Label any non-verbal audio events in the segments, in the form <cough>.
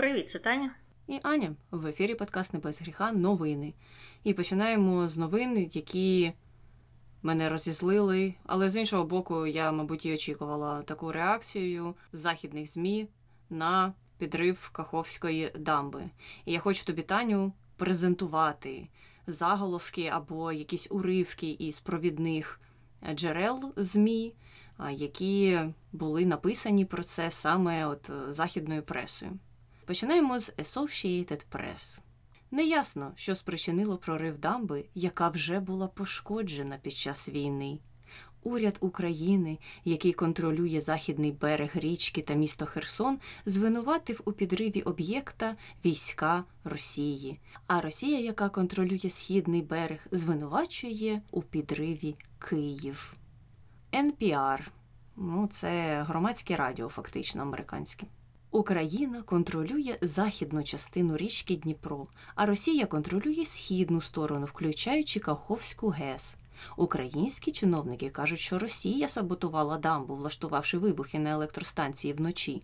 Привіт, це Таня. І Аня в ефірі подкаст «Не без гріха новини. І починаємо з новин, які мене розізлили. Але з іншого боку, я, мабуть, і очікувала таку реакцію західних ЗМІ на підрив Каховської дамби. І я хочу тобі, Таню, презентувати заголовки або якісь уривки із провідних джерел ЗМІ, які були написані про це саме от західною пресою. Починаємо з Associated Press. Неясно, що спричинило прорив дамби, яка вже була пошкоджена під час війни. Уряд України, який контролює західний берег річки та місто Херсон, звинуватив у підриві об'єкта війська Росії. А Росія, яка контролює східний берег, звинувачує у підриві Київ. NPR. Ну, це громадське радіо, фактично американське. Україна контролює західну частину річки Дніпро, а Росія контролює східну сторону, включаючи Каховську ГЕС. Українські чиновники кажуть, що Росія саботувала дамбу, влаштувавши вибухи на електростанції вночі.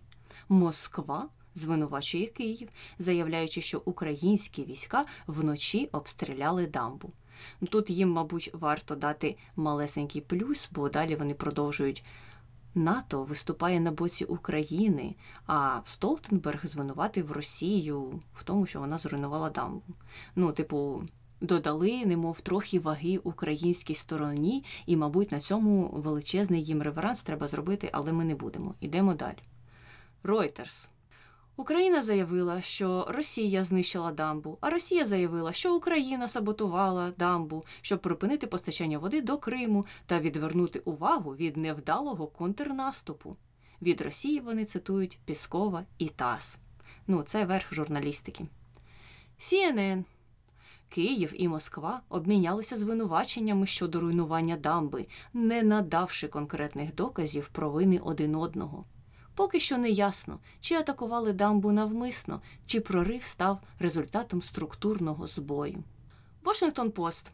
Москва звинувачує Київ, заявляючи, що українські війська вночі обстріляли дамбу. Тут їм, мабуть, варто дати малесенький плюс, бо далі вони продовжують. НАТО виступає на боці України, а Столтенберг звинуватив Росію в тому, що вона зруйнувала дамбу. Ну, типу, додали, немов трохи ваги українській стороні, і, мабуть, на цьому величезний їм реверанс треба зробити, але ми не будемо. Ідемо далі. Reuters. Україна заявила, що Росія знищила дамбу, а Росія заявила, що Україна саботувала дамбу, щоб припинити постачання води до Криму та відвернути увагу від невдалого контрнаступу. Від Росії вони цитують Піскова і ТАСС. Ну, це верх журналістики. CNN. Київ і Москва обмінялися звинуваченнями щодо руйнування дамби, не надавши конкретних доказів провини один одного. Поки що не ясно, чи атакували дамбу навмисно, чи прорив став результатом структурного збою. Вашингтон Пост.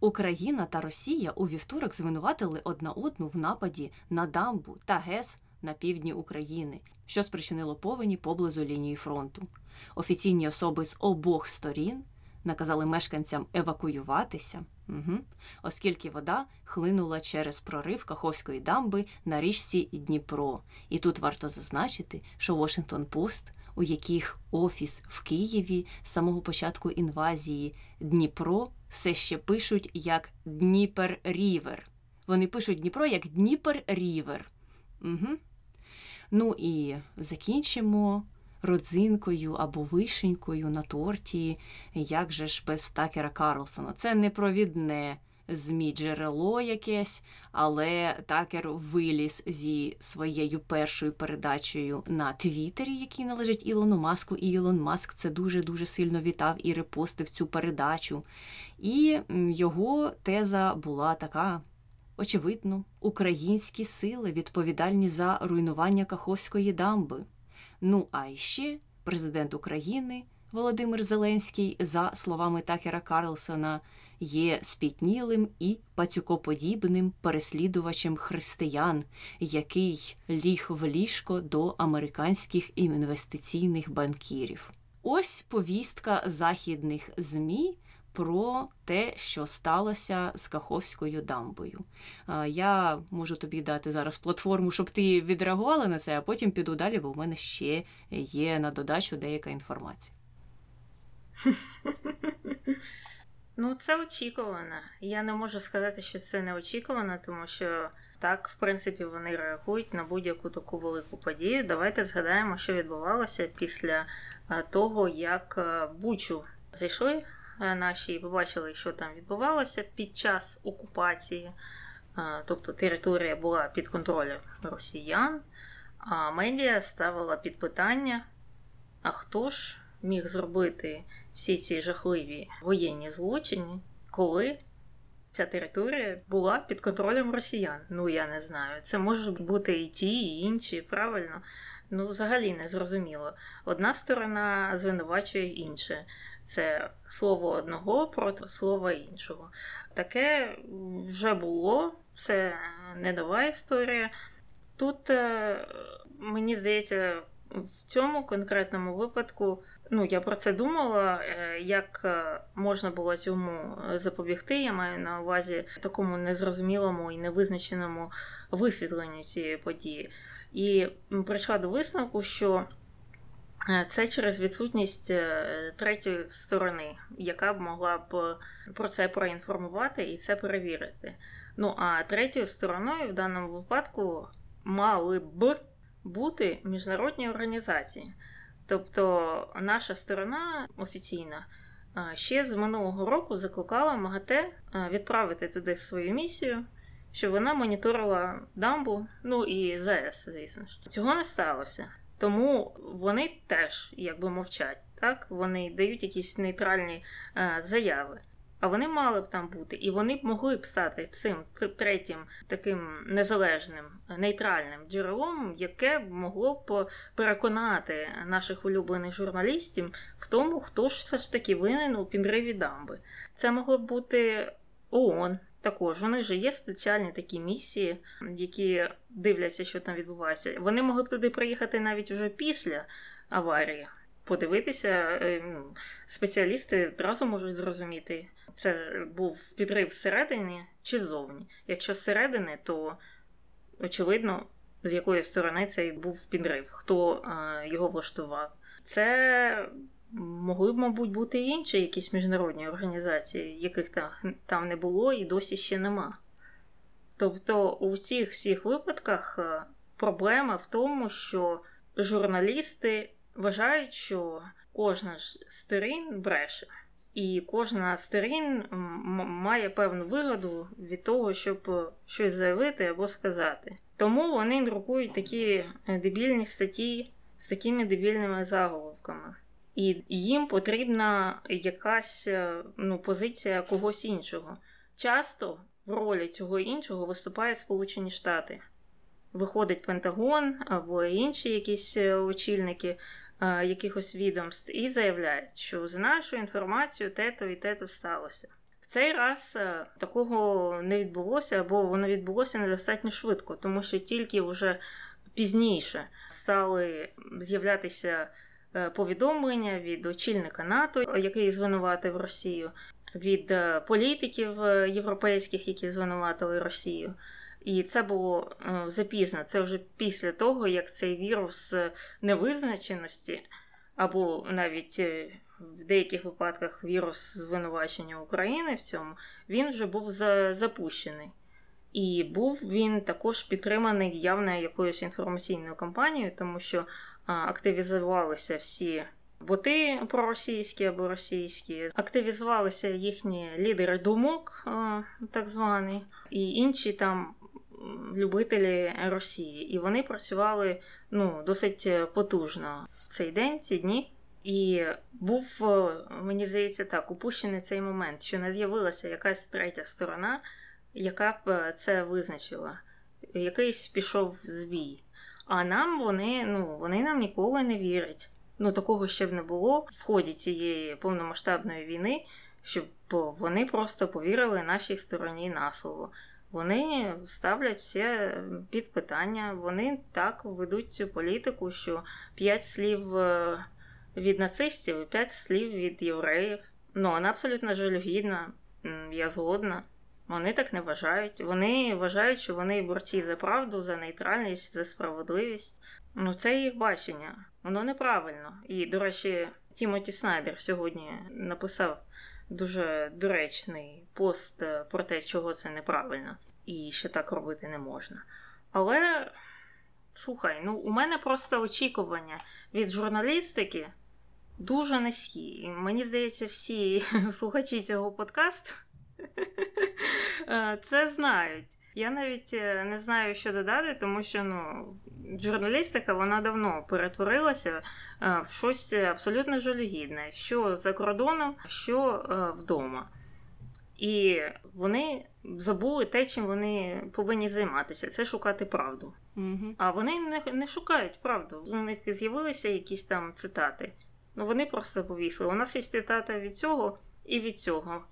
Україна та Росія у вівторок звинуватили одна одну в нападі на дамбу та ГЕС на півдні України, що спричинило повені поблизу лінії фронту. Офіційні особи з обох сторін наказали мешканцям евакуюватися, угу, оскільки вода хлинула через прорив Каховської дамби на річці Дніпро. І тут варто зазначити, що Washington Post, у яких офіс в Києві з самого початку інвазії Дніпро все ще пишуть як Дніпер Рівер. Вони пишуть Дніпро як Дніпер Рівер. Угу. Ну і закінчимо родзинкою або вишенькою на торті, як же ж без Такера Карлсона. Це не провідне змі джерело якесь, але Такер виліз зі своєю першою передачею на Твіттері, який належить Ілону Маску. І Ілон Маск це дуже-дуже сильно вітав і репостив цю передачу. І його теза була така. Очевидно, українські сили відповідальні за руйнування Каховської дамби. Ну а ще президент України Володимир Зеленський, за словами Такера Карлсона, є спітнілим і пацюкоподібним переслідувачем християн, який ліг в ліжко до американських інвестиційних банкірів. Ось повістка західних ЗМІ про те, що сталося з Каховською дамбою. Я можу тобі дати зараз платформу, щоб ти відреагувала на це, а потім піду далі, бо в мене ще є на додачу деяка інформація. <laughs> Ну, це очікувано. Я не можу сказати, що це не очікувано, тому що так, в принципі, вони реагують на будь-яку таку велику подію. Давайте згадаємо, що відбувалося після того, як Бучу зайшли Е, наші побачили, що там відбувалося під час окупації, е, тобто територія була під контролем росіян, а медіа ставила під питання: а хто ж міг зробити всі ці жахливі воєнні злочини, коли ця територія була під контролем росіян? Ну я не знаю. Це можуть бути і ті, і інші, правильно? Ну, взагалі не зрозуміло. Одна сторона звинувачує інше це слово одного проти слова іншого. Таке вже було, це не нова історія. Тут, е, мені здається, в цьому конкретному випадку, ну я про це думала, е, як е, можна було цьому запобігти. Я маю на увазі такому незрозумілому і невизначеному висвітленню цієї події. І прийшла до висновку, що це через відсутність е, третьої сторони, яка б могла б про це проінформувати і це перевірити. Ну а третьою стороною в даному випадку мали б бути міжнародні організації. Тобто наша сторона офіційна е, ще з минулого року закликала МАГАТЕ відправити туди свою місію, щоб вона моніторила дамбу, ну і ЗАЕС, звісно ж. Цього не сталося. Тому вони теж якби мовчать. Так? Вони дають якісь нейтральні е, заяви. А вони мали б там бути, і вони б могли б стати цим третім таким незалежним нейтральним джерелом, яке б могло б переконати наших улюблених журналістів в тому, хто ж все ж таки винен у підриві дамби. Це могло б бути ООН, також вони ж є спеціальні такі місії, які дивляться, що там відбувається. Вони могли б туди приїхати навіть уже після аварії. Подивитися, е, спеціалісти одразу можуть зрозуміти, це був підрив всередині чи ззовні. Якщо зсередини, то очевидно, з якої сторони цей був підрив, хто е, його влаштував. Це Могли б, мабуть, бути і інші якісь міжнародні організації, яких там, там не було і досі ще нема. Тобто, у всіх всіх випадках е, проблема в тому, що журналісти вважають, що кожна з сторін бреше, і кожна сторін має певну вигоду від того, щоб щось заявити або сказати. Тому вони друкують такі дебільні статті з такими дебільними заголовками і їм потрібна якась е, ну, позиція когось іншого. Часто в ролі цього іншого виступають Сполучені Штати. Виходить Пентагон або інші якісь е, очільники а, е, якихось відомств і заявляють, що за нашу інформацію те-то і те-то сталося. В цей раз а, такого не відбулося, або воно відбулося недостатньо швидко, тому що тільки вже пізніше стали з'являтися повідомлення від очільника НАТО, який звинуватив Росію, від е, політиків е, європейських, які звинуватили Росію. І це було запізно. Це вже після того, як цей вірус невизначеності, або навіть в деяких випадках вірус звинувачення України в цьому, він вже був запущений. І був він також підтриманий явно якоюсь інформаційною кампанією, тому що активізувалися всі боти проросійські або російські, активізувалися їхні лідери думок, так звані, і інші там. Любителі Росії, і вони працювали ну, досить потужно в цей день, ці дні. І був, мені здається, так, упущений цей момент, що не з'явилася якась третя сторона, яка б це визначила. Якийсь пішов збій. А нам вони ну, вони нам ніколи не вірять. Ну, такого ще б не було в ході цієї повномасштабної війни, щоб вони просто повірили нашій стороні на слово. Вони ставлять все під питання, вони так ведуть цю політику, що п'ять слів е, від нацистів і п'ять слів від євреїв. Ну, вона абсолютно жалюгідна, я згодна. Вони так не вважають. Вони вважають, що вони борці за правду, за нейтральність, за справедливість. Ну, це їх бачення. Воно неправильно. І, до речі, Тімоті Снайдер сьогодні написав дуже доречний пост е, про те, чого це неправильно, і що так робити не можна. Але слухай, ну у мене просто очікування від журналістики дуже низькі. І мені здається, всі <laughs> слухачі цього подкасту. Е, це знають. Я навіть е, не знаю, що додати, тому що ну, журналістика вона давно перетворилася е, в щось абсолютно жалюгідне, що за кордоном, що вдома. І вони забули те, чим вони повинні займатися, це шукати правду. mm А вони не не шукають правду. У них з'явилися якісь там цитати. Ну вони просто повісили. У нас є цитата від цього і від цього.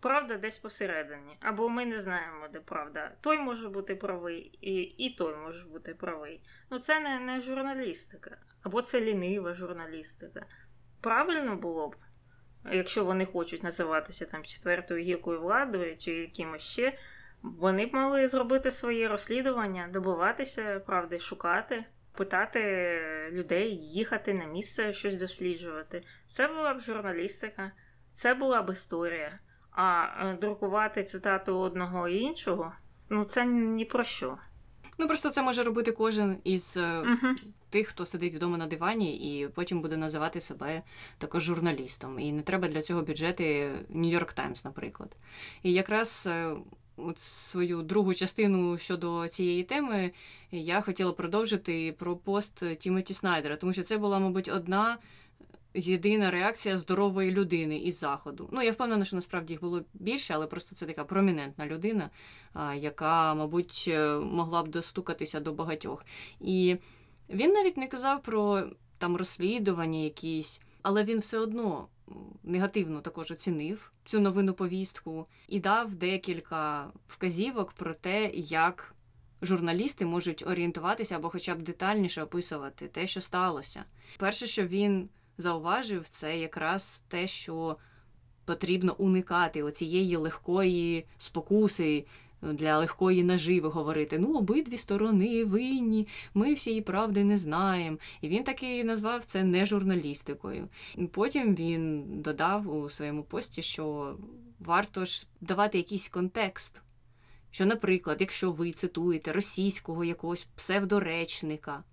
Правда десь посередині. Або ми не знаємо, де правда. Той може бути правий, і і той може бути правий. Ну це не, не журналістика, або це лінива журналістика. Правильно було б, якщо вони хочуть називатися там четвертою гілкою владою чи якимось ще, вони б мали зробити своє розслідування, добиватися правди, шукати. Питати людей, їхати на місце, щось досліджувати. Це була б журналістика, це була б історія. А е, друкувати цитату одного і іншого ну це ні про що. Ну просто це може робити кожен із uh тих, хто сидить вдома на дивані, і потім буде називати себе також журналістом. І не треба для цього бюджети Нью-Йорк Таймс, наприклад. І якраз. Е, от свою другу частину щодо цієї теми я хотіла продовжити про пост Тімоті Снайдера, тому що це була, мабуть, одна єдина реакція здорової людини із заходу. Ну, я впевнена, що насправді їх було більше, але просто це така промінентна людина, яка, мабуть, е, могла б достукатися до багатьох. І він навіть не казав про там розслідування якісь, але він все одно. Негативно також оцінив цю новину повістку і дав декілька вказівок про те, як журналісти можуть орієнтуватися або, хоча б детальніше описувати те, що сталося. Перше, що він зауважив, це якраз те, що потрібно уникати оцієї легкої спокуси. Для легкої наживи говорити, ну, обидві сторони винні, ми всієї правди не знаємо. І він таки назвав це не журналістикою. Потім він додав у своєму пості, що варто ж давати якийсь контекст. Що, наприклад, якщо ви цитуєте російського якогось псевдоречника,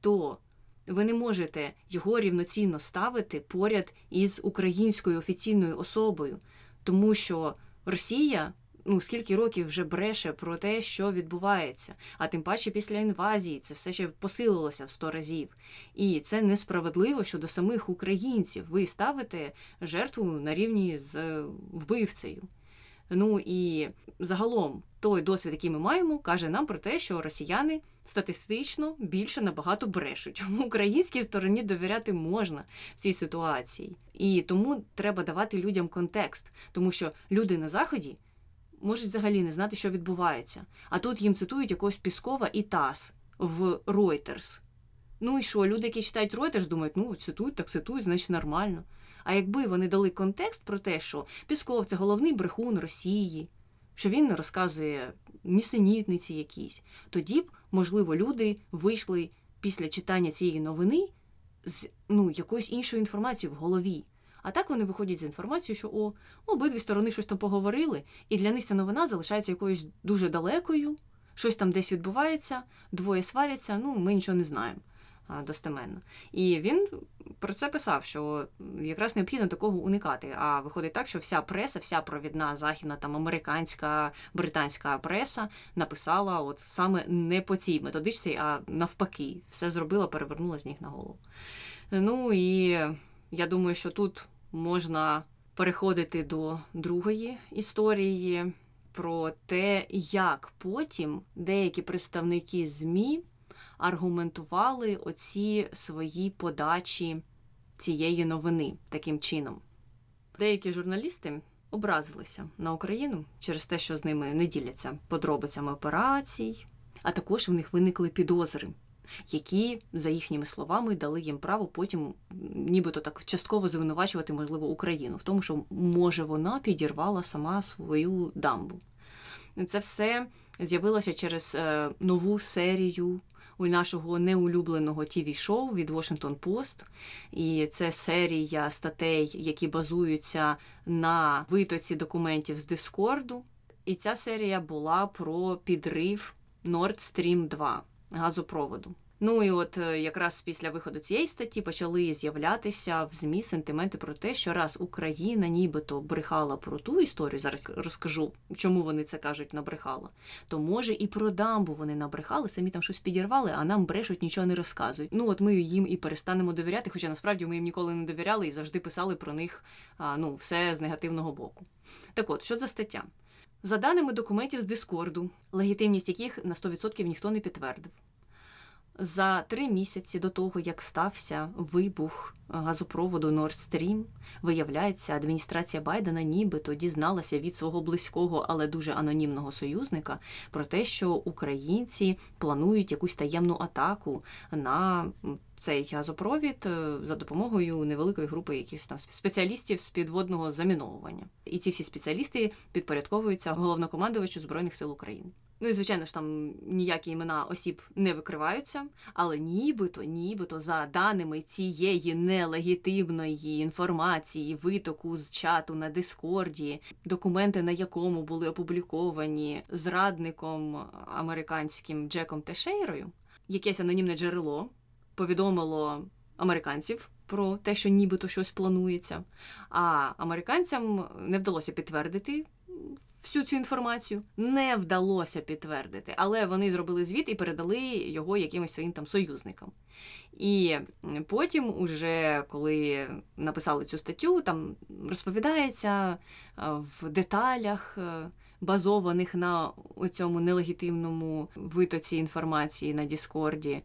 то ви не можете його рівноцінно ставити поряд із українською офіційною особою, тому що Росія. Ну, скільки років вже бреше про те, що відбувається, а тим паче після інвазії це все ще посилилося в сто разів. І це несправедливо щодо самих українців. Ви ставите жертву на рівні з вбивцею. Ну і загалом той досвід, який ми маємо, каже нам про те, що росіяни статистично більше набагато брешуть. <laughs> Українській стороні довіряти можна в цій ситуації. І тому треба давати людям контекст, тому що люди на заході можуть взагалі не знати, що відбувається. А тут їм цитують якогось Піскова і ТАСС в Reuters. Ну і що, люди, які читають Reuters, думають, ну цитують, так цитують, значить нормально. А якби вони дали контекст про те, що Пісков це головний брехун Росії, що він розказує нісенітниці якісь, тоді б, можливо, люди вийшли після читання цієї новини з ну, якоюсь іншою інформацією в голові. А так вони виходять з інформацією, що о, обидві сторони щось там поговорили, і для них ця новина залишається якоюсь дуже далекою, щось там десь відбувається, двоє сваряться, ну ми нічого не знаємо достеменно. І він про це писав, що якраз необхідно такого уникати. А виходить так, що вся преса, вся провідна західна, там американська, британська преса написала от саме не по цій методичці, а навпаки, все зробила, перевернула з ніг на голову. Ну і я думаю, що тут можна переходити до другої історії. Про те, як потім деякі представники ЗМІ аргументували оці свої подачі цієї новини таким чином. Деякі журналісти образилися на Україну через те, що з ними не діляться подробицями операцій, а також в них виникли підозри. Які, за їхніми словами, дали їм право потім, нібито так частково звинувачувати, можливо, Україну в тому, що може вона підірвала сама свою дамбу. Це все з'явилося через е, нову серію у нашого неулюбленого тіві шоу від Washington Post. І це серія статей, які базуються на витоці документів з Дискорду. І ця серія була про підрив Nord Stream 2 газопроводу. Ну і от е, якраз після виходу цієї статті почали з'являтися в ЗМІ сентименти про те, що раз Україна нібито брехала про ту історію, зараз розкажу, чому вони це кажуть, набрехала, то може і про дамбу вони набрехали, самі там щось підірвали, а нам брешуть, нічого не розказують. Ну от ми їм і перестанемо довіряти, хоча насправді ми їм ніколи не довіряли і завжди писали про них ну, все з негативного боку. Так от, що за стаття? За даними документів з Дискорду, легітимність яких на 100% ніхто не підтвердив. За три місяці до того, як стався вибух газопроводу Nord Stream, виявляється, адміністрація Байдена нібито дізналася від свого близького, але дуже анонімного союзника про те, що українці планують якусь таємну атаку на цей газопровід е, за допомогою невеликої групи якихось там спеціалістів з підводного заміновування. І ці всі спеціалісти підпорядковуються головнокомандувачу збройних сил України. Ну і звичайно ж там ніякі імена осіб не викриваються, але нібито, нібито за даними цієї нелегітимної інформації, витоку з чату на Дискорді, документи на якому були опубліковані зрадником американським Джеком Тешейрою, якесь анонімне джерело повідомило американців про те, що нібито щось планується. А американцям не вдалося підтвердити всю цю інформацію, не вдалося підтвердити, але вони зробили звіт і передали його якимось своїм там союзникам. І потім, уже коли написали цю статтю, там розповідається в деталях. Е, базованих на цьому нелегітимному витоці інформації на Діскорді,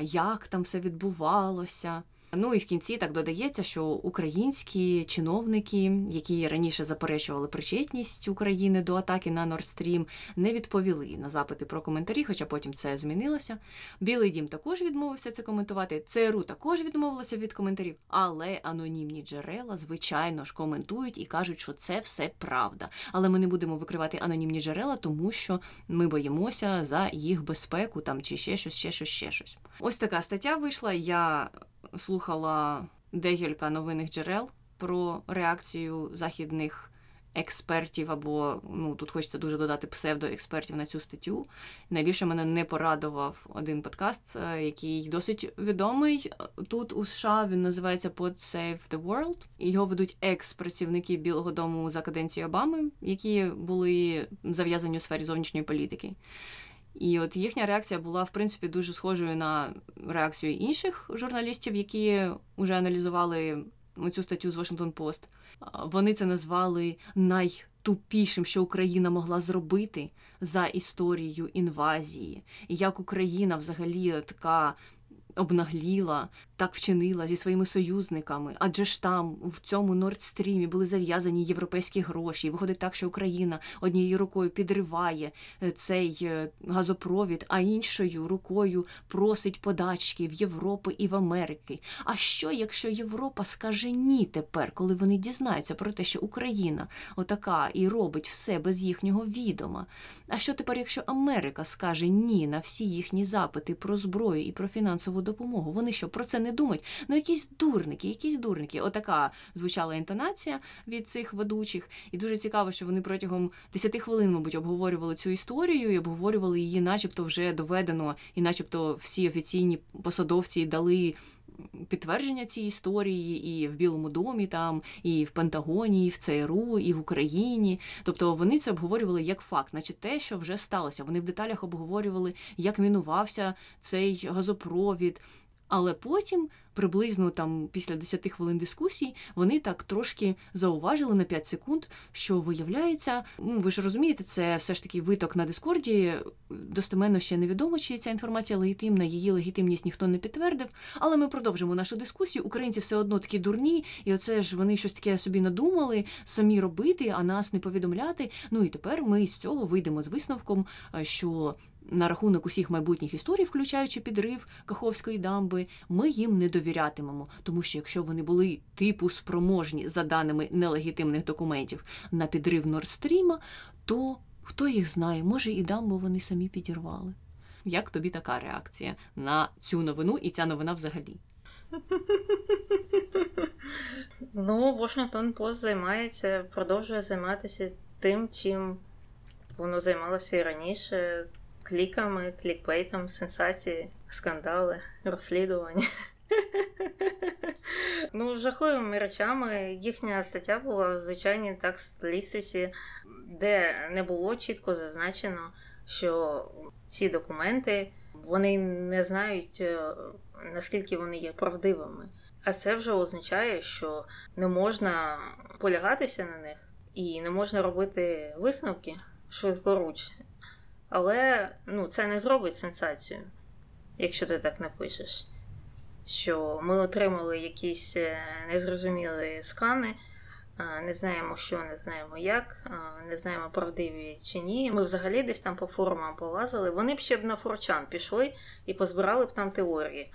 як там все відбувалося. Ну і в кінці так додається, що українські чиновники, які раніше заперечували причетність України до атаки на Stream, не відповіли на запити про коментарі, хоча потім це змінилося. Білий дім також відмовився це коментувати. ЦРУ також відмовилося від коментарів, але анонімні джерела, звичайно ж, коментують і кажуть, що це все правда. Але ми не будемо викривати анонімні джерела, тому що ми боїмося за їх безпеку там чи ще щось, ще щось, ще щось. Ось така стаття вийшла. Я слухала декілька новинних джерел про реакцію західних експертів, або ну тут хочеться дуже додати псевдоекспертів на цю статтю. Найбільше мене не порадував один подкаст, е, який досить відомий тут у США. Він називається Pod Save the World. Його ведуть екс-працівники Білого Дому за каденції Обами, які були зав'язані у сфері зовнішньої політики. І от їхня реакція була, в принципі, дуже схожою на реакцію інших журналістів, які вже аналізували цю статтю з Washington Post. Вони це назвали найтупішим, що Україна могла зробити за історією інвазії, як Україна взагалі така обнагліла, так вчинила зі своїми союзниками, адже ж там, в цьому Нордстрімі, були зав'язані європейські гроші. Виходить так, що Україна однією рукою підриває е, цей е, газопровід, а іншою рукою просить подачки в Європи і в Америки. А що, якщо Європа скаже ні тепер, коли вони дізнаються про те, що Україна отака і робить все без їхнього відома? А що тепер, якщо Америка скаже ні на всі їхні запити про зброю і про фінансову допомогу? Вони що про це не думають. Ну, якісь дурники, якісь дурники. Отака звучала інтонація від цих ведучих. І дуже цікаво, що вони протягом 10 хвилин, мабуть, обговорювали цю історію і обговорювали її, начебто, вже доведено, і начебто всі офіційні посадовці дали. Підтвердження цієї історії і в Білому домі, там, і в Пентагоні, і в ЦРУ, і в Україні. Тобто вони це обговорювали як факт, наче те, що вже сталося. Вони в деталях обговорювали, як мінувався цей газопровід, але потім, приблизно там після 10 хвилин дискусій, вони так трошки зауважили на 5 секунд, що виявляється, ну ви ж розумієте, це все ж таки виток на Дискорді. Достеменно ще невідомо, чи ця інформація легітимна, її легітимність ніхто не підтвердив. Але ми продовжимо нашу дискусію. Українці все одно такі дурні, і оце ж вони щось таке собі надумали самі робити, а нас не повідомляти. Ну і тепер ми з цього вийдемо з висновком, що на рахунок усіх майбутніх історій, включаючи підрив Каховської дамби, ми їм не довірятимемо, тому що якщо вони були типу спроможні за даними нелегітимних документів на підрив Нордстріма, то хто їх знає, може і дамбу вони самі підірвали. Як тобі така реакція на цю новину і ця новина взагалі? Ну, Washington Post займається, продовжує займатися тим, чим воно займалося і раніше кліками, клікбейтом, сенсації, скандали, розслідування. <laughs> Ну, жахливими речами їхня стаття була в звичайній так статистиці, де не було чітко зазначено, що ці документи вони не знають, е, наскільки вони є правдивими. А це вже означає, що не можна полягатися на них і не можна робити висновки швидкоруч. Але ну, це не зробить сенсацію. якщо ти так напишеш. Що ми отримали якісь е, незрозумілі скани, не знаємо, що, не знаємо як, не знаємо, правдиві чи ні. Ми взагалі десь там по форумам полазили. Вони б ще б на форчан пішли і позбирали б там теорії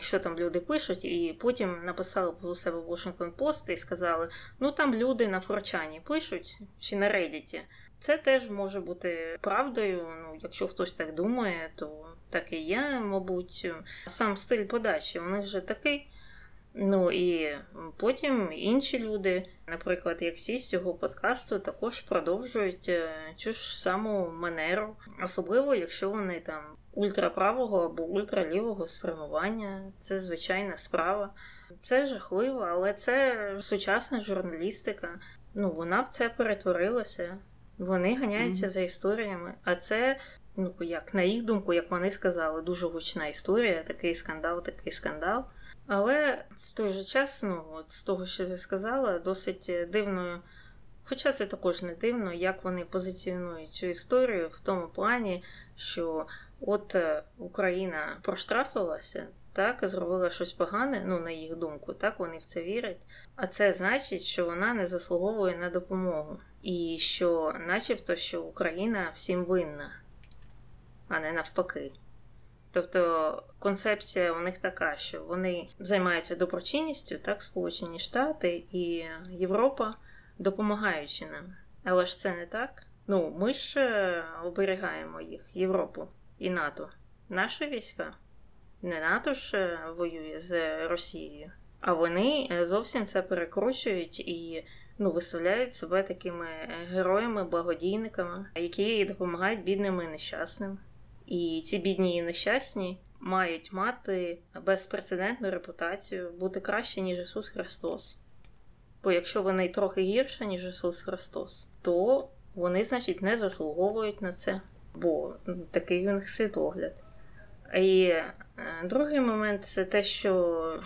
що там люди пишуть, і потім написали б у себе в Washington Post і сказали: ну там люди на форчані пишуть чи на Reddit. Це теж може бути правдою. Ну, якщо хтось так думає, то так і є, мабуть. Сам стиль подачі у них же такий. Ну і потім інші люди, наприклад, як сі з цього подкасту, також продовжують е, цю ж саму манеру, особливо якщо вони там ультраправого або ультралівого спрямування. Це звичайна справа. Це жахливо, але це сучасна журналістика. Ну, вона в це перетворилася. Вони ганяються mm-hmm. за історіями. А це, ну як, на їх думку, як вони сказали, дуже гучна історія, такий скандал, такий скандал. Але в той же час, ну, от з того, що ти сказала, досить дивною. Хоча це також не дивно, як вони позиціонують цю історію в тому плані, що от е, Україна проштрафилася, так, зробила щось погане, ну, на їх думку, так, вони в це вірять. А це значить, що вона не заслуговує на допомогу. І що, начебто, що Україна всім винна, а не навпаки. Тобто концепція у них така, що вони займаються доброчинністю, так, Сполучені Штати і Європа, допомагаючи нам. Але ж це не так. Ну, ми ж е, оберігаємо їх, Європу і НАТО. Наші війська. Не НАТО ж е, воює з Росією, а вони е, зовсім це перекручують і ну, виставляють себе такими героями, благодійниками, які допомагають бідним і нещасним. І ці бідні і нещасні мають мати безпрецедентну репутацію, бути краще, ніж Ісус Христос. Бо якщо вони трохи гірше, ніж Ісус Христос, то вони, значить, не заслуговують на це, бо такий у них світогляд. І е, другий момент це те, що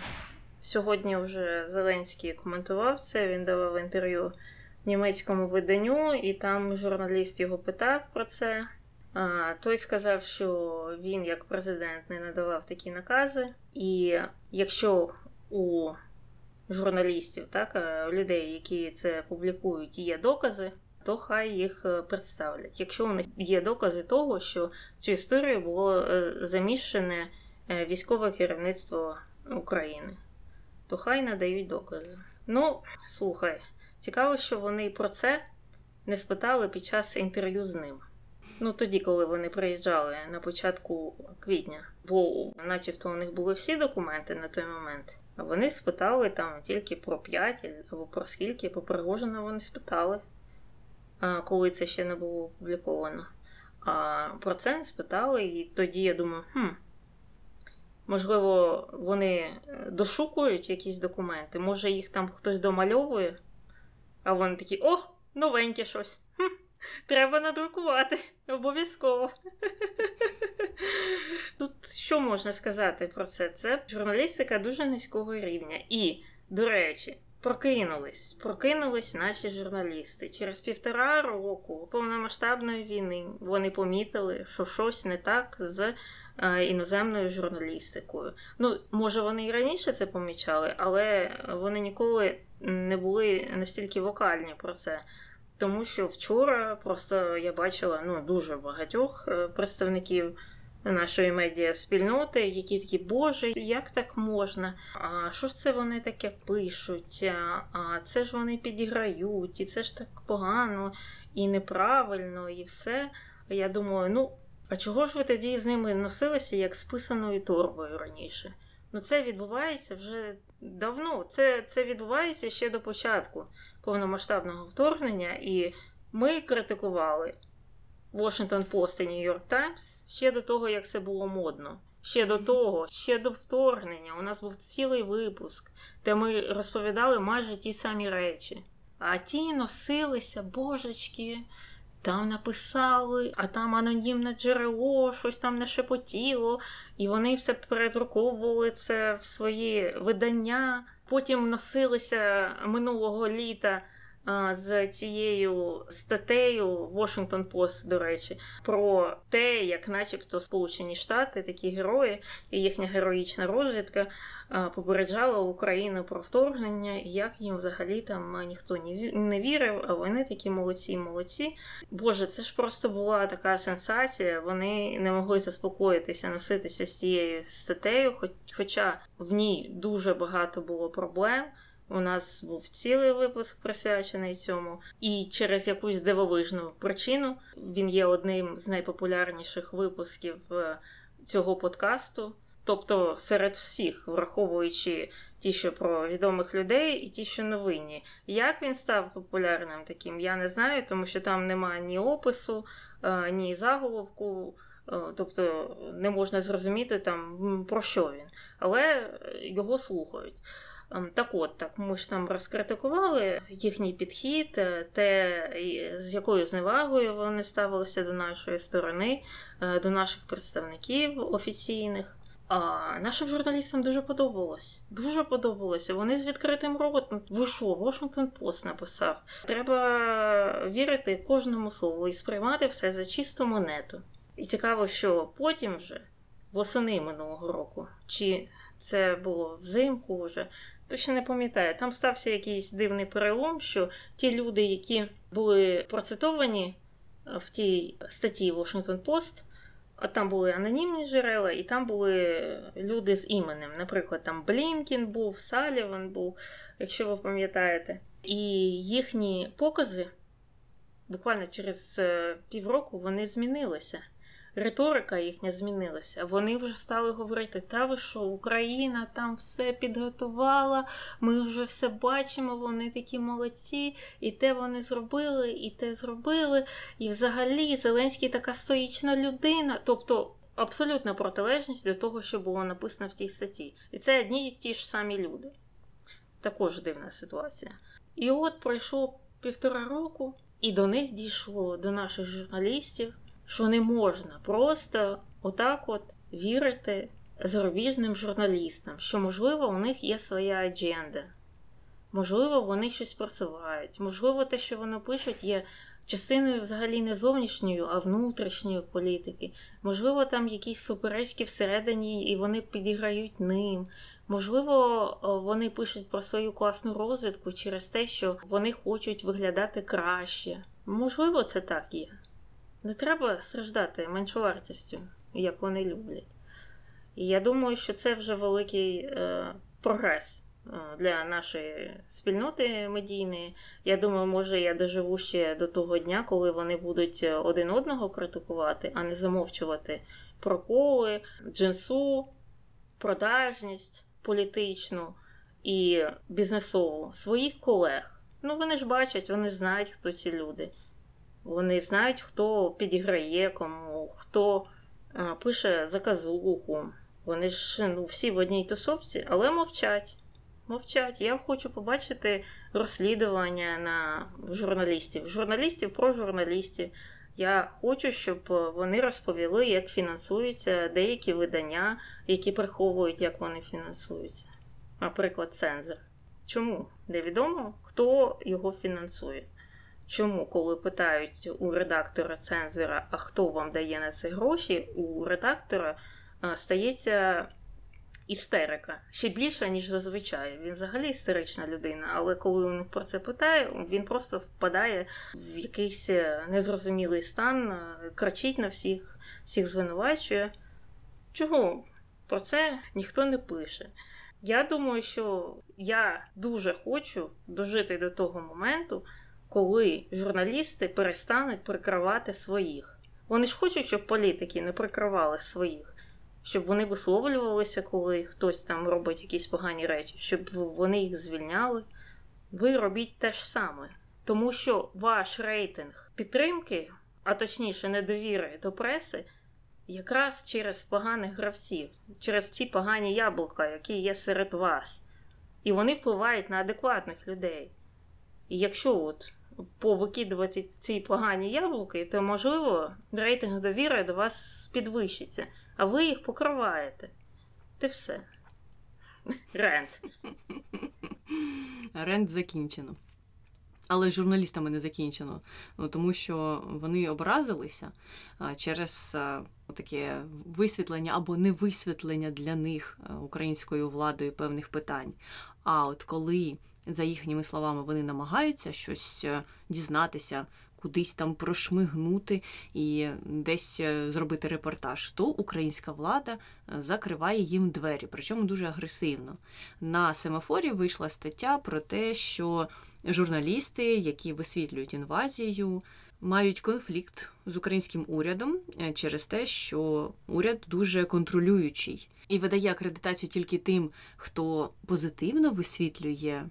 сьогодні вже Зеленський коментував це, він давав інтерв'ю німецькому виданню, і там журналіст його питав про це. Той сказав, що він, як президент, не надавав такі накази, і якщо у журналістів, так, у людей, які це публікують, є докази, то хай їх е, представлять. Якщо у них є докази того, що цю історію було е, замішане е, військове керівництво України, то хай надають докази. Ну, слухай, цікаво, що вони про це не спитали під час інтерв'ю з ним. Ну тоді, коли вони приїжджали на початку квітня, бо, начебто, у них були всі документи на той момент. А вони спитали там тільки про п'ять або про скільки, по Пригожина вони спитали, коли це ще не було опубліковано. А про це не спитали, і тоді я думаю, хм, можливо, вони е, дошукують якісь документи, може їх там хтось домальовує, а вони такі, о, новеньке щось. Хм. Треба надрукувати обов'язково. <laughs> Тут що можна сказати про це? Це журналістика дуже низького рівня. І, до речі, прокинулись, прокинулись наші журналісти. Через півтора року повномасштабної війни вони помітили, що щось не так з іноземною журналістикою. Ну, може, вони і раніше це помічали, але вони ніколи не були настільки вокальні про це. Тому що вчора просто я бачила ну, дуже багатьох е, представників нашої медіа спільноти, які такі, Боже, як так можна? А що ж це вони таке пишуть? А це ж вони підіграють, і це ж так погано і неправильно, і все. Я думаю, ну, а чого ж ви тоді з ними носилися як з писаною торбою раніше? Ну, це відбувається вже давно. Це, Це відбувається ще до початку повномасштабного вторгнення, і ми критикували Washington Post і New York Times ще до того, як це було модно. Ще до того, ще до вторгнення, у нас був цілий випуск, де ми розповідали майже ті самі речі. А ті носилися, божечки, там написали, а там анонімне джерело, щось там не шепотіло, і вони все передруковували це в свої видання. Потім носилися минулого літа з цією статтею Washington Post, до речі, про те, як, начебто, Сполучені Штати, такі герої і їхня героїчна розвідка попереджала Україну про вторгнення, і як їм взагалі там ніхто не вірив, а вони такі молодці, молодці. Боже, це ж просто була така сенсація. Вони не могли заспокоїтися, носитися з цією статтею, хоча в ній дуже багато було проблем. У нас був цілий випуск присвячений цьому, і через якусь дивовижну причину він є одним з найпопулярніших випусків е, цього подкасту. Тобто серед всіх, враховуючи ті, що про відомих людей, і ті, що новинні. Як він став популярним таким, я не знаю, тому що там немає ні опису, е, ні заголовку. Е, тобто не можна зрозуміти там про що він, але його слухають. Ем, так от, так ми ж там розкритикували їхній підхід, е, те, з якою зневагою вони ставилися до нашої сторони, е, до наших представників офіційних. А нашим журналістам дуже подобалось. Дуже подобалося. Вони з відкритим ротом. Ви що, Washington Post написав. Треба вірити кожному слову і сприймати все за чисту монету. І цікаво, що потім вже восени минулого року, чи це було взимку вже, Точно не пам'ятаю, там стався якийсь дивний перелом, що ті люди, які були процитовані е, в тій статті Washington Post, а там були анонімні джерела, і там були люди з іменем. Наприклад, там Блінкін був, Саліван був, якщо ви пам'ятаєте. І їхні покази буквально через е, півроку вони змінилися риторика їхня змінилася. Вони вже стали говорити: та ви що, Україна там все підготувала, ми вже все бачимо, вони такі молодці, і те вони зробили, і те зробили. І взагалі Зеленський така стоїчна людина. Тобто. Абсолютна протилежність до того, що було написано в тій статті. І це одні і ті ж самі люди. Також дивна ситуація. І от пройшло півтора року, і до них дійшло до наших журналістів що не можна просто отак от вірити зарубіжним журналістам, що, можливо, у них є своя адженда, можливо, вони щось просувають, можливо, те, що вони пишуть, є частиною взагалі не зовнішньої, а внутрішньої політики. Можливо, там якісь суперечки всередині, і вони підіграють ним. Можливо, вони пишуть про свою класну розвідку через те, що вони хочуть виглядати краще. Можливо, це так є. Не треба страждати меншовартістю, як вони люблять. І я думаю, що це вже великий е, прогрес е, для нашої спільноти медійної. Я думаю, може я доживу ще до того дня, коли вони будуть один одного критикувати, а не замовчувати проколи, джинсу, продажність політичну і бізнесову своїх колег. Ну, вони ж бачать, вони знають, хто ці люди. Вони знають, хто підіграє кому, хто а, пише заказуху. Вони ж ну, всі в одній тусовці, але мовчать. Мовчать. Я хочу побачити розслідування на журналістів. Журналістів про журналістів. Я хочу, щоб вони розповіли, як фінансуються деякі видання, які приховують, як вони фінансуються. Наприклад, цензор. Чому? Невідомо, хто його фінансує. Чому, коли питають у редактора цензора, а хто вам дає на це гроші, у редактора стається істерика ще більше, ніж зазвичай. Він взагалі істерична людина, але коли них про це питає, він просто впадає в якийсь е, незрозумілий стан, е, кричить на всіх, всіх звинувачує. Чого? Про це ніхто не пише. Я думаю, що я дуже хочу дожити до того моменту коли журналісти перестануть прикривати своїх. Вони ж хочуть, щоб політики не прикривали своїх, щоб вони висловлювалися, коли хтось там робить якісь погані речі, щоб вони їх звільняли. Ви робіть те ж саме. Тому що ваш рейтинг підтримки, а точніше, недовіри до преси, якраз через поганих гравців, через ці погані яблука, які є серед вас. І вони впливають на адекватних людей. І якщо от повикидувати ці погані яблуки, то, можливо, рейтинг довіри до вас підвищиться, а ви їх покриваєте. Ти все. Рент. Рент <laughs> закінчено. Але з журналістами не закінчено, ну, тому що вони образилися через таке висвітлення або невисвітлення для них українською владою певних питань. А от коли, за їхніми словами, вони намагаються щось дізнатися кудись там прошмигнути і десь е, зробити репортаж, то українська влада е, закриває їм двері, причому дуже агресивно. На семафорі вийшла стаття про те, що журналісти, які висвітлюють інвазію, мають конфлікт з українським урядом е, через те, що уряд дуже контролюючий і видає акредитацію тільки тим, хто позитивно висвітлює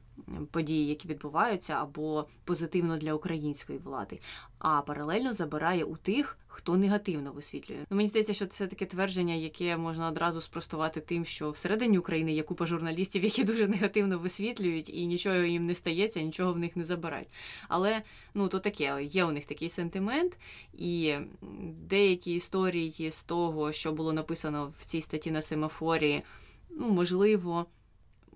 події, які відбуваються, або позитивно для української влади, а паралельно забирає у тих, хто негативно висвітлює. Ну, Мені здається, що це таке твердження, яке можна одразу спростувати тим, що всередині України є купа журналістів, які дуже негативно висвітлюють, і нічого їм не стається, нічого в них не забирають. Але ну то таке, є у них такий сентимент, і деякі історії з того, що було написано в цій статті на семафорі, ну можливо,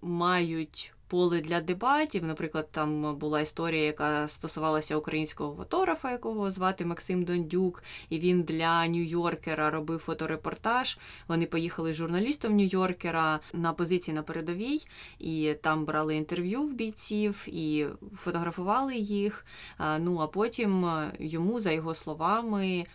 мають поле для дебатів. Наприклад, там була історія, яка стосувалася українського фотографа, якого звати Максим Дондюк, і він для Нью-Йоркера робив фоторепортаж. Вони поїхали з журналістом Нью-Йоркера на позиції на передовій, і там брали інтерв'ю в бійців і фотографували їх. Ну а потім йому, за його словами, Е,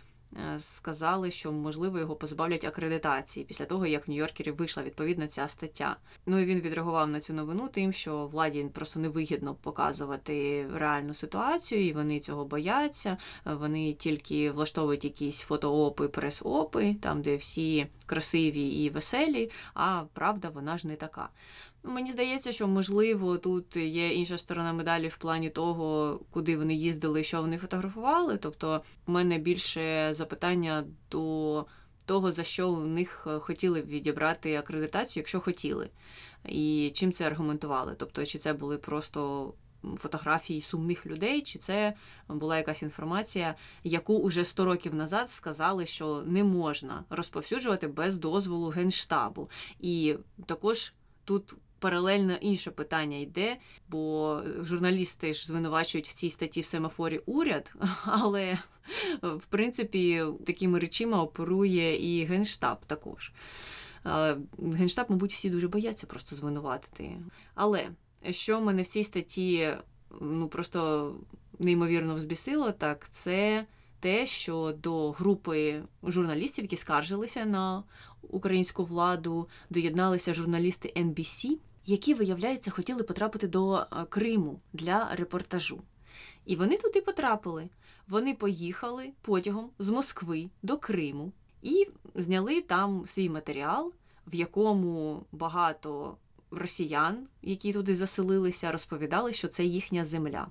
сказали, що можливо його позбавлять акредитації після того, як в Нью-Йоркері вийшла відповідно ця стаття. Ну і він відреагував на цю новину, тим, що владі просто невигідно показувати реальну ситуацію, і вони цього бояться. Вони тільки влаштовують якісь фотоопи, прес-опи, там де всі красиві і веселі. А правда, вона ж не така. Мені здається, що можливо тут є інша сторона медалі в плані того, куди вони їздили, що вони фотографували. Тобто, у мене більше запитання до того, за що у них хотіли відібрати акредитацію, якщо хотіли, і чим це аргументували. Тобто, чи це були просто фотографії сумних людей, чи це була якась інформація, яку уже 100 років назад сказали, що не можна розповсюджувати без дозволу генштабу. І також тут паралельно інше питання йде, бо журналісти ж звинувачують в цій статті в семафорі уряд, <laughs> але в принципі такими речима оперує і Генштаб також. Генштаб, мабуть, всі дуже бояться просто звинуватити. Але що мене в цій статті ну просто неймовірно взбісило, так це те, що до групи журналістів, які скаржилися на українську владу, доєдналися журналісти NBC, які, виявляється, хотіли потрапити до е, Криму для репортажу. І вони туди потрапили. Вони поїхали потягом з Москви до Криму і зняли там свій матеріал, в якому багато росіян, які туди заселилися, розповідали, що це їхня земля.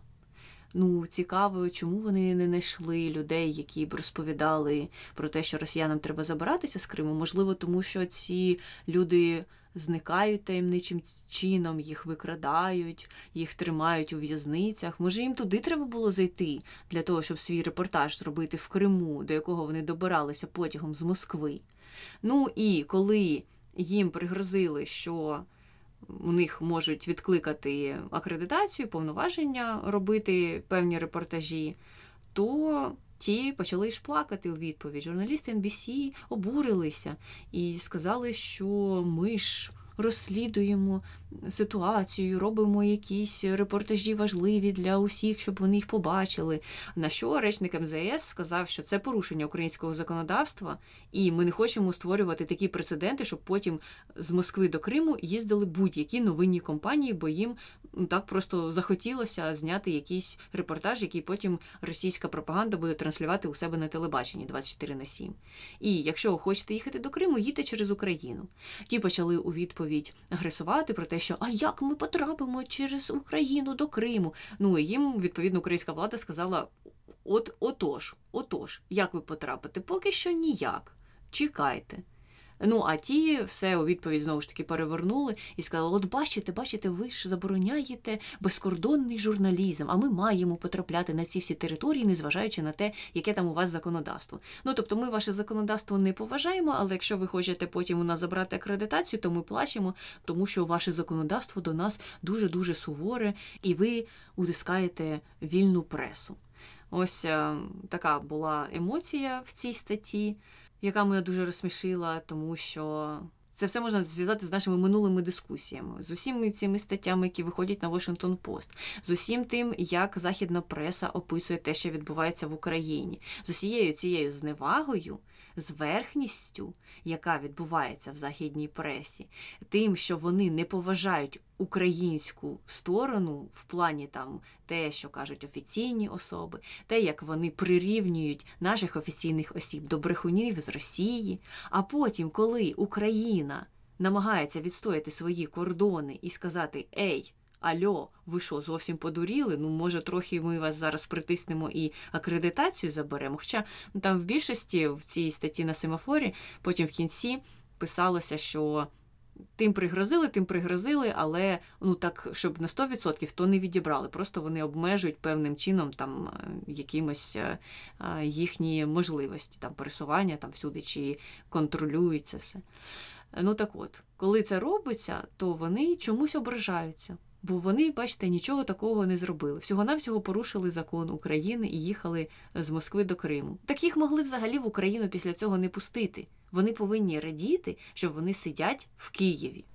Ну, цікаво, чому вони не знайшли людей, які б розповідали про те, що росіянам треба забиратися з Криму. Можливо, тому що ці люди зникають таємничим чином, їх викрадають, їх тримають у в'язницях. Може, їм туди треба було зайти для того, щоб свій репортаж зробити в Криму, до якого вони добиралися потягом з Москви. Ну і коли їм пригрозили, що у них можуть відкликати акредитацію, повноваження робити певні репортажі, то ті почали ж плакати у відповідь. Журналісти NBC обурилися і сказали, що ми ж розслідуємо ситуацію, робимо якісь репортажі важливі для усіх, щоб вони їх побачили. На що речник МЗС сказав, що це порушення українського законодавства, і ми не хочемо створювати такі прецеденти, щоб потім з Москви до Криму їздили будь-які новинні компанії, бо їм так просто захотілося зняти якийсь репортаж, який потім російська пропаганда буде транслювати у себе на телебаченні 24 на 7. І якщо хочете їхати до Криму, їдьте через Україну. Ті почали у відповідь агресувати про те, що а як ми потрапимо через Україну до Криму? Ну їм відповідно українська влада сказала: от отож, отож, як ви потрапите? Поки що ніяк. Чекайте. Ну, а ті все у відповідь знову ж таки перевернули і сказали: от бачите, бачите, ви ж забороняєте безкордонний журналізм, а ми маємо потрапляти на ці всі території, незважаючи на те, яке там у вас законодавство. Ну тобто, ми ваше законодавство не поважаємо, але якщо ви хочете потім у нас забрати акредитацію, то ми плачемо, тому що ваше законодавство до нас дуже дуже суворе, і ви утискаєте вільну пресу. Ось е, така була емоція в цій статті яка мене дуже розсмішила, тому що це все можна зв'язати з нашими минулими дискусіями, з усіми цими статтями, які виходять на Washington Post, з усім тим, як західна преса описує те, що відбувається в Україні, з усією цією зневагою з верхністю, яка відбувається в західній пресі, тим, що вони не поважають українську сторону в плані там те, що кажуть офіційні особи, те, як вони прирівнюють наших офіційних осіб до брехунів з Росії. А потім, коли Україна намагається відстояти свої кордони і сказати Ей, Альо, ви що, зовсім подуріли? Ну, може, трохи ми вас зараз притиснемо і акредитацію заберемо. Хоча ну, там в більшості в цій статті на семафорі, потім в кінці писалося, що. Тим пригрозили, тим пригрозили, але ну так, щоб на 100% то не відібрали. Просто вони обмежують певним чином там е, якимось е, е, їхні можливості там пересування там всюди чи контролюють це все. Ну так от, коли це робиться, то вони чомусь ображаються. Бо вони, бачите, нічого такого не зробили. Всього-навсього порушили закон України і їхали з Москви до Криму. Так їх могли взагалі в Україну після цього не пустити. Вони повинні радіти, що вони сидять в Києві.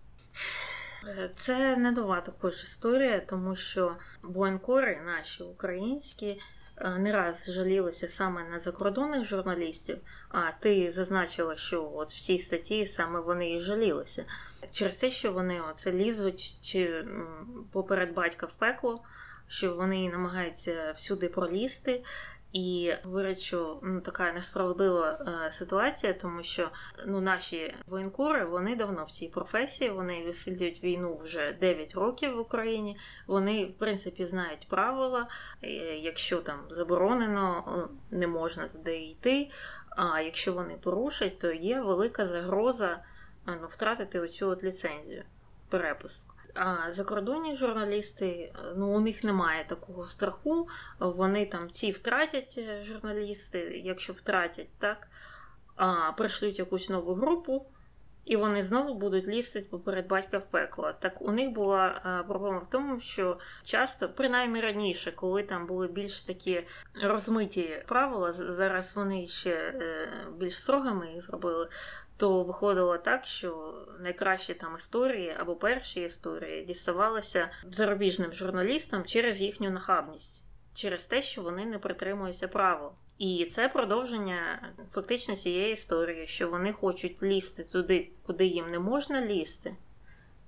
Це не нова також історія, тому що воєнкори наші українські Е, не раз жалілися саме на закордонних журналістів, а ти зазначила, що от в цій статті саме вони і жалілися. Через те, що вони оце лізуть чи поперед батька в пекло, що вони намагаються всюди пролізти. І говорять, ну така несправедлива е, ситуація, тому що ну наші воєнкори вони давно в цій професії, вони висвітлюють війну вже 9 років в Україні. Вони, в принципі, знають правила. Якщо там заборонено, не можна туди йти. А якщо вони порушать, то є велика загроза е, ну, втратити оцю от ліцензію перепуску. А закордонні журналісти, ну у них немає такого страху. Вони там ці втратять е, журналісти, якщо втратять, так а пришлють якусь нову групу, і вони знову будуть лізти поперед батька в пекло. Так у них була е, проблема в тому, що часто, принаймні раніше, коли там були більш такі розмиті правила, зараз вони ще е, більш строгими їх зробили то виходило так, що найкращі там історії або перші історії діставалися зарубіжним журналістам через їхню нахабність, через те, що вони не притримуються правил. І це продовження фактично цієї історії, що вони хочуть лізти туди, куди їм не можна лізти,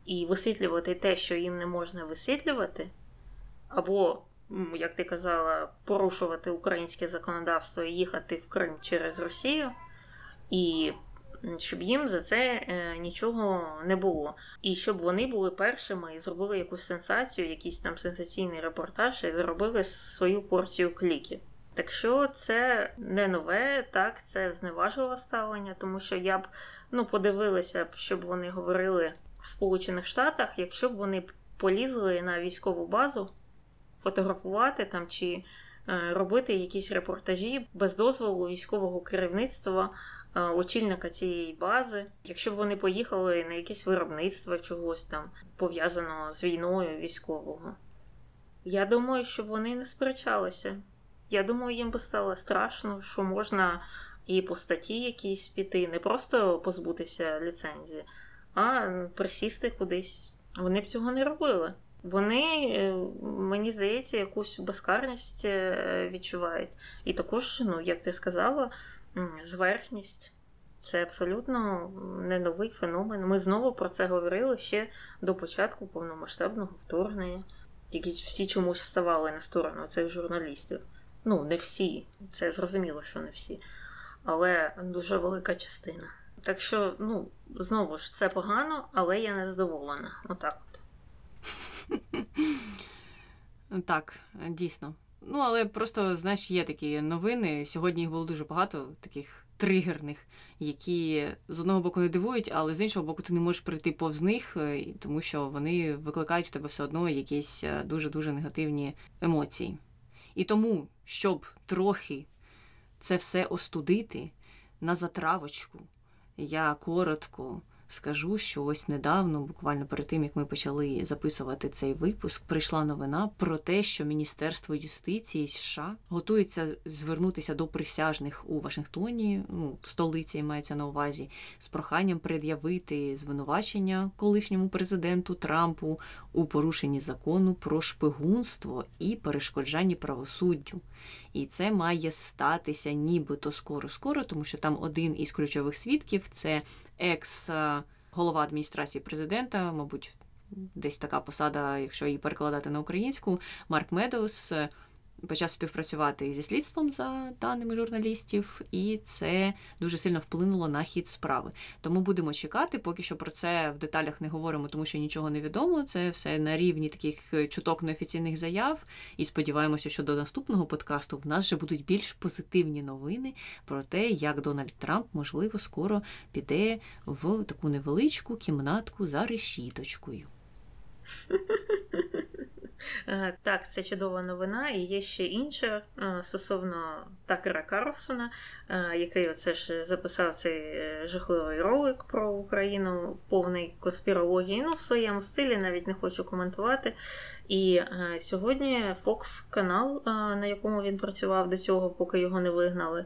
і висвітлювати те, що їм не можна висвітлювати, або, як ти казала, порушувати українське законодавство і їхати в Крим через Росію. І щоб їм за це е, нічого не було. І щоб вони були першими і зробили якусь сенсацію, якийсь там сенсаційний репортаж і зробили свою порцію кліків. Так що це не нове, так, це зневажливе ставлення, тому що я б ну, подивилася, щоб вони говорили в Сполучених Штатах, якщо б вони полізли на військову базу фотографувати там чи е, робити якісь репортажі без дозволу військового керівництва очільника цієї бази, якщо б вони поїхали на якесь виробництво чогось там пов'язаного з війною військового. Я думаю, що вони не сперечалися. Я думаю, їм би стало страшно, що можна і по статті якійсь піти, не просто позбутися ліцензії, а присісти кудись. Вони б цього не робили. Вони, е, мені здається, якусь безкарність е, відчувають. І також, ну, як ти сказала, зверхність. Це абсолютно не новий феномен. Ми знову про це говорили ще до початку повномасштабного вторгнення. Тільки всі чомусь ставали на сторону цих журналістів. Ну, не всі, це зрозуміло, що не всі, але дуже велика частина. Так що, ну, знову ж, це погано, але я не задоволена. Отак от. <laughs> Так, дійсно. Ну, але просто, знаєш, є такі новини. Сьогодні їх було дуже багато, таких тригерних, які з одного боку не дивують, але з іншого боку, ти не можеш прийти повз них, е, тому що вони викликають в тебе все одно якісь дуже дуже негативні емоції. І тому, щоб трохи це все остудити на затравочку, я коротко скажу, що ось недавно, буквально перед тим як ми почали записувати цей випуск, прийшла новина про те, що Міністерство юстиції США готується звернутися до присяжних у Вашингтоні, ну в столиці мається на увазі, з проханням пред'явити звинувачення колишньому президенту Трампу у порушенні закону про шпигунство і перешкоджанні правосуддю. І це має статися нібито скоро-скоро, тому що там один із ключових свідків це екс-голова адміністрації президента, мабуть, десь така посада, якщо її перекладати на українську, Марк Медоус почав співпрацювати зі слідством за даними журналістів, і це дуже сильно вплинуло на хід справи. Тому будемо чекати, поки що про це в деталях не говоримо, тому що нічого не відомо. Це все на рівні таких чуток неофіційних заяв. І сподіваємося, що до наступного подкасту в нас вже будуть більш позитивні новини про те, як Дональд Трамп, можливо, скоро піде в таку невеличку кімнатку за решіточкою. <laughs> Е, так, це чудова новина, і є ще інша е, стосовно Такера Карлсона, е, який оце ж записав цей жахливий ролик про Україну в повній конспірології. Ну, в своєму стилі навіть не хочу коментувати. І сьогодні Fox канал, на якому він працював до цього, поки його не вигнали,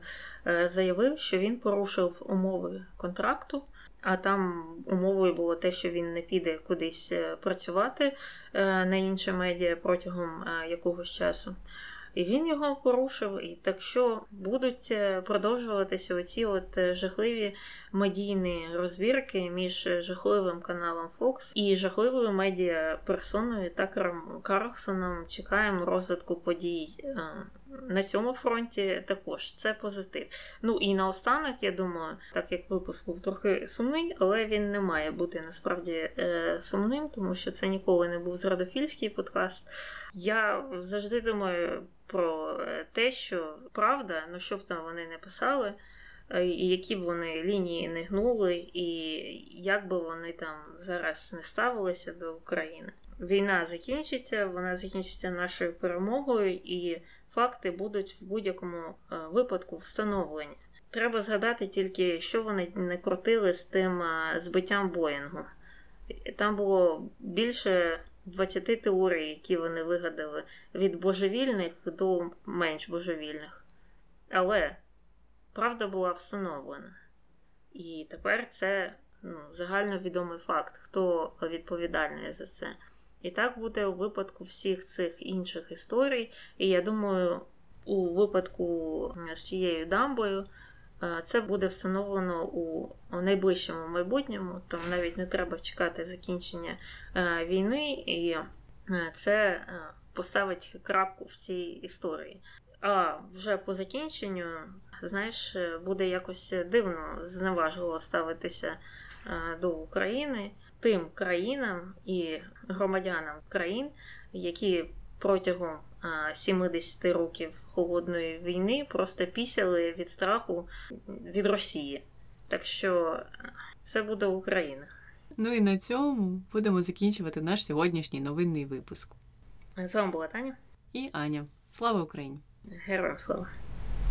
заявив, що він порушив умови контракту а там умовою було те, що він не піде кудись е, працювати е, на інше медіа протягом е, якогось часу. І він його порушив. І так що будуть продовжуватися оці от жахливі медійні розбірки між жахливим каналом Fox і жахливою медіа персоною Такером Карлсоном. Чекаємо розвитку подій на цьому фронті також це позитив. Ну і наостанок, я думаю, так як випуск був трохи сумний, але він не має бути насправді е, сумним, тому що це ніколи не був зрадофільський подкаст. Я завжди думаю про те, що правда, ну що б там вони не писали. Е, і які б вони лінії не гнули, і як би вони там зараз не ставилися до України. Війна закінчиться, вона закінчиться нашою перемогою, і факти будуть в будь-якому е, випадку встановлені. Треба згадати тільки, що вони не крутили з тим е, збиттям Боїнгу. Там було більше 20 теорій, які вони вигадали від божевільних до менш божевільних. Але правда була встановлена. І тепер це ну, загальновідомий факт, хто відповідальний за це. І так буде у випадку всіх цих інших історій. І я думаю, у випадку з цією дамбою е, це буде встановлено у найближчому майбутньому, там навіть не треба чекати закінчення е, війни, і е, це поставить крапку в цій історії. А вже по закінченню, знаєш, буде якось дивно зневажливо ставитися до України тим країнам і громадянам країн, які протягом 70 років холодної війни просто пісяли від страху від Росії. Так що це буде Україна. Ну і на цьому будемо закінчувати наш сьогоднішній новинний випуск. З вами була Таня і Аня. Слава Україні! Героям слава!